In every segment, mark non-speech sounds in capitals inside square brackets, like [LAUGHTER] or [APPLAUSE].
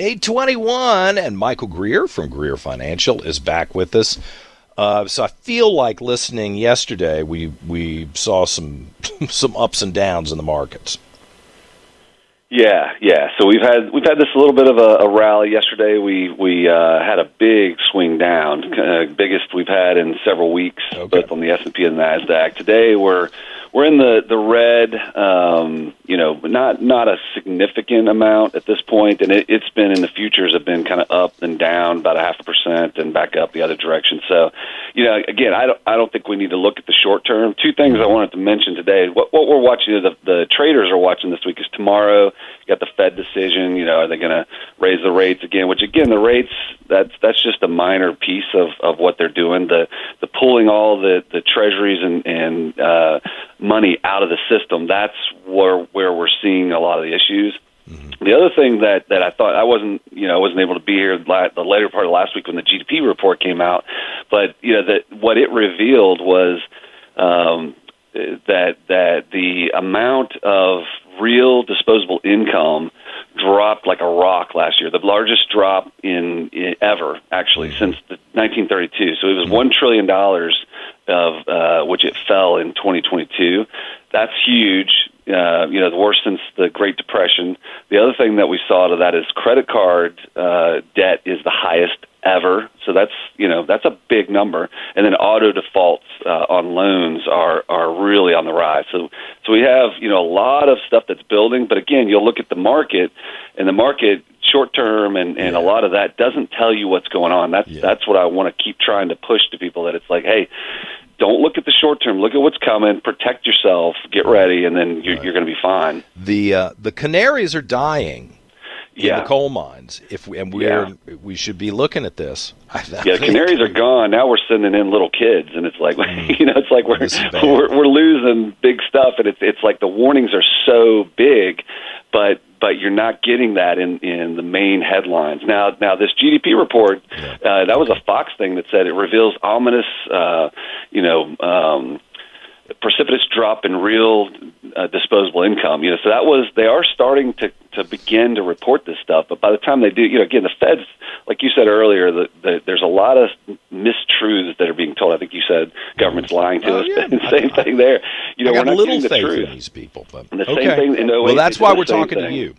821 and Michael Greer from Greer Financial is back with us. Uh, so I feel like listening yesterday, we we saw some [LAUGHS] some ups and downs in the markets. Yeah, yeah. So we've had we've had this little bit of a, a rally yesterday. We we uh, had a big swing down, uh, biggest we've had in several weeks, okay. both on the S and P and Nasdaq. Today we're we're in the the red. Um, you know, not not a significant amount at this point, and it, it's been in the futures have been kind of up and down about a half a percent and back up the other direction. So, you know, again, I don't I don't think we need to look at the short term. Two things I wanted to mention today. What what we're watching, the the traders are watching this week is tomorrow. You got the Fed decision. You know, are they going to raise the rates again? Which again, the rates that's that's just a minor piece of of what they're doing. The the pulling all the the treasuries and and uh, money out of the system. That's where where we're seeing a lot of the issues. Mm-hmm. The other thing that that I thought I wasn't you know I wasn't able to be here the later part of last week when the GDP report came out, but you know that what it revealed was um, that that the amount of real disposable income dropped like a rock last year, the largest drop in, in ever actually mm-hmm. since the 1932. So it was mm-hmm. one trillion dollars of uh, which it fell in 2022. That's huge. Uh, you know, the worst since the Great Depression. The other thing that we saw to that is credit card uh, debt is the highest ever. So that's you know that's a big number. And then auto defaults uh, on loans are are really on the rise. So so we have you know a lot of stuff that's building. But again, you'll look at the market, and the market short term and and yeah. a lot of that doesn't tell you what's going on. That's yeah. that's what I want to keep trying to push to people that it's like, hey, don't look at the short term. Look at what's coming. Protect yourself. Get ready, and then you're, right. you're going to be fine. The uh, the canaries are dying in yeah. the coal mines. If we, and we're yeah. we should be looking at this. I, [LAUGHS] I yeah, canaries are gone. Now we're sending in little kids, and it's like [LAUGHS] mm. you know, it's like we're [LAUGHS] we're, we're losing big stuff, and it's it's like the warnings are so big, but but you're not getting that in in the main headlines. Now, now this GDP report, uh, that was a Fox thing that said it reveals ominous, uh, you know. Um, precipitous drop in real uh, disposable income. You know, so that was they are starting to to begin to report this stuff. But by the time they do, you know, again, the Feds, like you said earlier, that the, there's a lot of mistruths that are being told. I think you said government's lying to oh, us. [LAUGHS] Yeah. same thing there. You know, I got we're not little the faith truth. in these people. But and the okay. same thing. In no well, that's why we're talking thing. to you.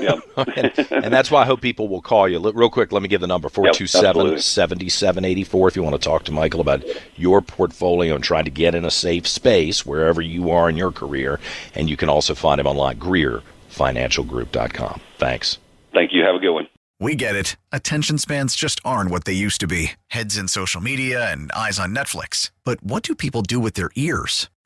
Yep. and, [LAUGHS] and, that's why I hope people will call you. Real quick, let me give the number 427 7784 if you want to talk to Michael about your portfolio and trying to get in a safe space wherever you are in your career. And you can also find him online, GreerFinancialGroup.com. Thanks. Thank you. Have a good one. We get it. Attention spans just aren't what they used to be heads in social media and eyes on Netflix. But what do people do with their ears?